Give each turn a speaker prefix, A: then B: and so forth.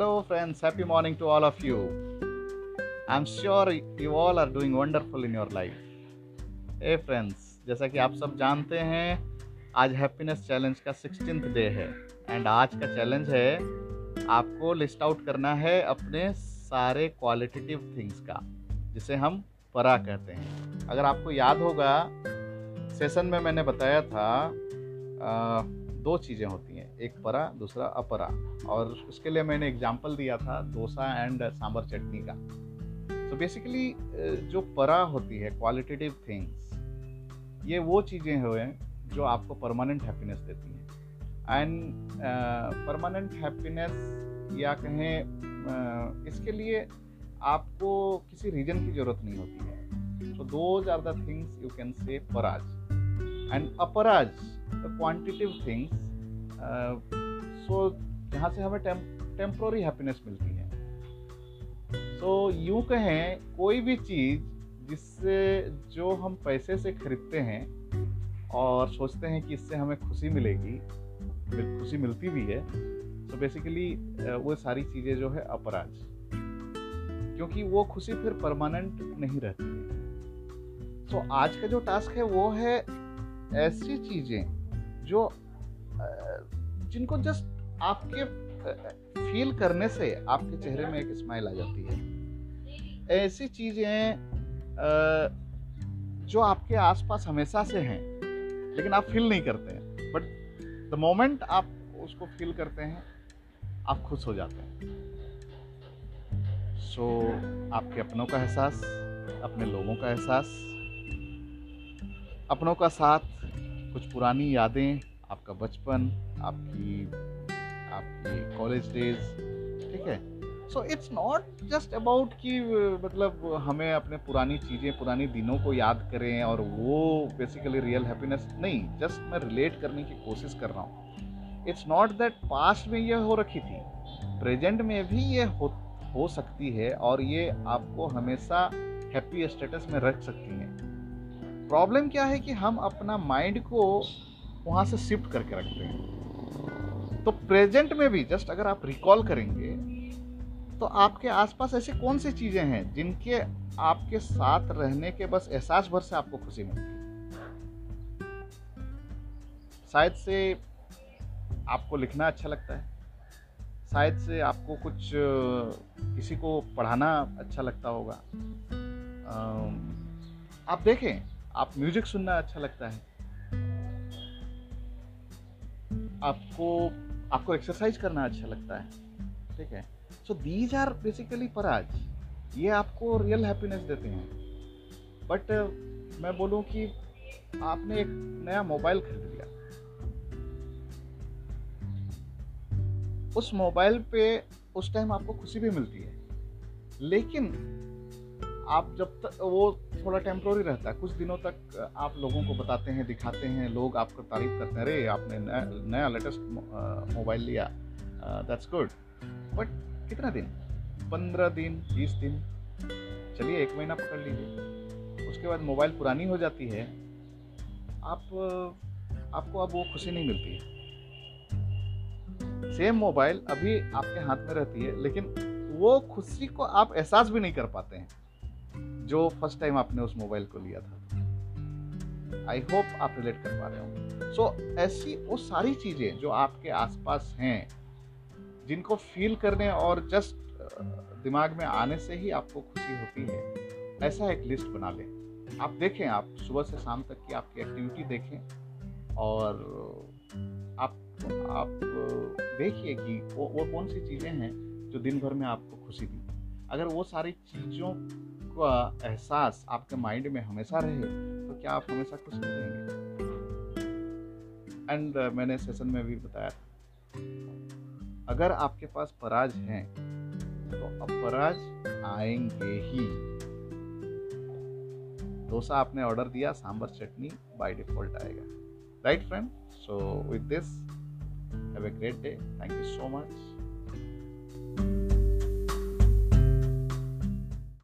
A: Hello, friends. Happy morning to all of you. I'm sure you all are doing wonderful in your life. Hey, friends. जैसा कि आप सब जानते हैं आज हैप्पीनेस चैलेंज का सिक्सटीन डे है एंड आज का चैलेंज है आपको लिस्ट आउट करना है अपने सारे क्वालिटेटिव थिंग्स का जिसे हम परा कहते हैं अगर आपको याद होगा सेशन में मैंने बताया था आ, दो चीज़ें होती एक परा दूसरा अपरा। और उसके लिए मैंने एग्ज़ाम्पल दिया था डोसा एंड सांबर चटनी का। तो बेसिकली जो परा होती है क्वालिटेटिव थिंग्स ये वो चीज़ें हुए जो आपको परमानेंट हैप्पीनेस देती हैं। एंड परमानेंट हैप्पीनेस या कहें uh, इसके लिए आपको किसी रीजन की ज़रूरत नहीं होती है। So those are the things you can say पराज and अपराज द क्वांटिटिव थिंग्स सो जहाँ से हमें टेम्प्रोरी हैप्पीनेस मिलती है। सो so, यूँ कहें कोई भी चीज़ जिससे जो हम पैसे से खरीदते हैं और सोचते हैं कि इससे हमें खुशी मिलेगी खुशी मिलती भी है तो बेसिकली वो सारी चीज़ें जो है अपराज क्योंकि वो खुशी फिर परमानेंट नहीं रहती है। So, आज का जो टास्क है वो है ऐसी चीज़ें जो जिनको जस्ट आपके फील करने से आपके चेहरे में एक स्माइल आ जाती है। ऐसी चीज़ें जो आपके आसपास हमेशा से हैं लेकिन आप फील नहीं करते हैं। बट द मोमेंट आप उसको फील करते हैं आप खुश हो जाते हैं। सो so, आपके अपनों का एहसास अपने लोगों का एहसास अपनों का साथ कुछ पुरानी यादें आपका बचपन, आपकी आपकी कॉलेज डेज़ ठीक है? So it's not just about कि मतलब हमें अपने पुरानी चीज़ें, पुरानी दिनों को याद करें और वो बेसिकली रियल हैप्पीनेस नहीं जस्ट मैं रिलेट करने की कोशिश कर रहा हूँ। इट्स नॉट दैट पास्ट में ये हो रखी थी प्रेजेंट में भी ये हो हो सकती है और ये आपको हमेशा हैप्पी स्टेटस में रख सकती हैं। प्रॉब्लम क्या है कि हम अपना माइंड को वहाँ से शिफ्ट करके रखते हैं। तो प्रेजेंट में भी जस्ट अगर आप रिकॉल करेंगे तो आपके आसपास ऐसी कौन सी चीज़ें हैं जिनके आपके साथ रहने के बस एहसास भर से आपको खुशी मिलती है? शायद से आपको लिखना अच्छा लगता है। शायद से आपको कुछ किसी को पढ़ाना अच्छा लगता होगा। आप देखें, आप म्यूज़िक सुनना अच्छा लगता है। आपको आपको एक्सरसाइज करना अच्छा लगता है, ठीक है? So these are basically phrases ये आपको रियल हैप्पीनेस देते हैं। बट मैं बोलूँ कि आपने एक नया मोबाइल खरीद लिया। उस मोबाइल पे उस टाइम आपको खुशी भी मिलती है। लेकिन आप जब तक, वो थोड़ा टेम्प्रोरी रहता है। कुछ दिनों तक आप लोगों को बताते हैं, दिखाते हैं, लोग आपको तारीफ़ करते हैं, अरे, आपने नया नया लेटेस्ट मोबाइल लिया। दैट्स गुड बट कितना दिन? पंद्रह दिन, बीस दिन? चलिए, एक महीना पकड़ लीजिए। उसके बाद मोबाइल पुरानी हो जाती है। आप, आपको अब वो खुशी नहीं मिलती है। सेम मोबाइल अभी आपके हाथ में रहती है, लेकिन वो खुशी को आप एहसास भी नहीं कर पाते हैं। जो फ़र्स्ट टाइम आपने उस मोबाइल को लिया था। आई होप आप रिलेट कर पा रहे हो सो so, ऐसी वो सारी चीज़ें जो आपके आसपास हैं जिनको फील करने और जस्ट दिमाग में आने से ही आपको खुशी होती है ऐसा एक लिस्ट बना लें। आप देखें आप सुबह से शाम तक की आपकी एक्टिविटी देखें और आप आप देखिए कि वो वो कौन सी चीज़ें हैं जो दिन भर में आपको खुशी दी। अगर वो सारी चीज़ों एहसास आपके माइंड में हमेशा रहे तो क्या आप हमेशा खुश रहेंगे? एंड uh, मैंने सेशन में भी बताया अगर आपके पास पराज हैं तो अपराज आएँगे ही। डोसा आपने ऑर्डर दिया सांबर चटनी बाय डिफ़ॉल्ट आएगा। Right friend so with this have a great day thank you so much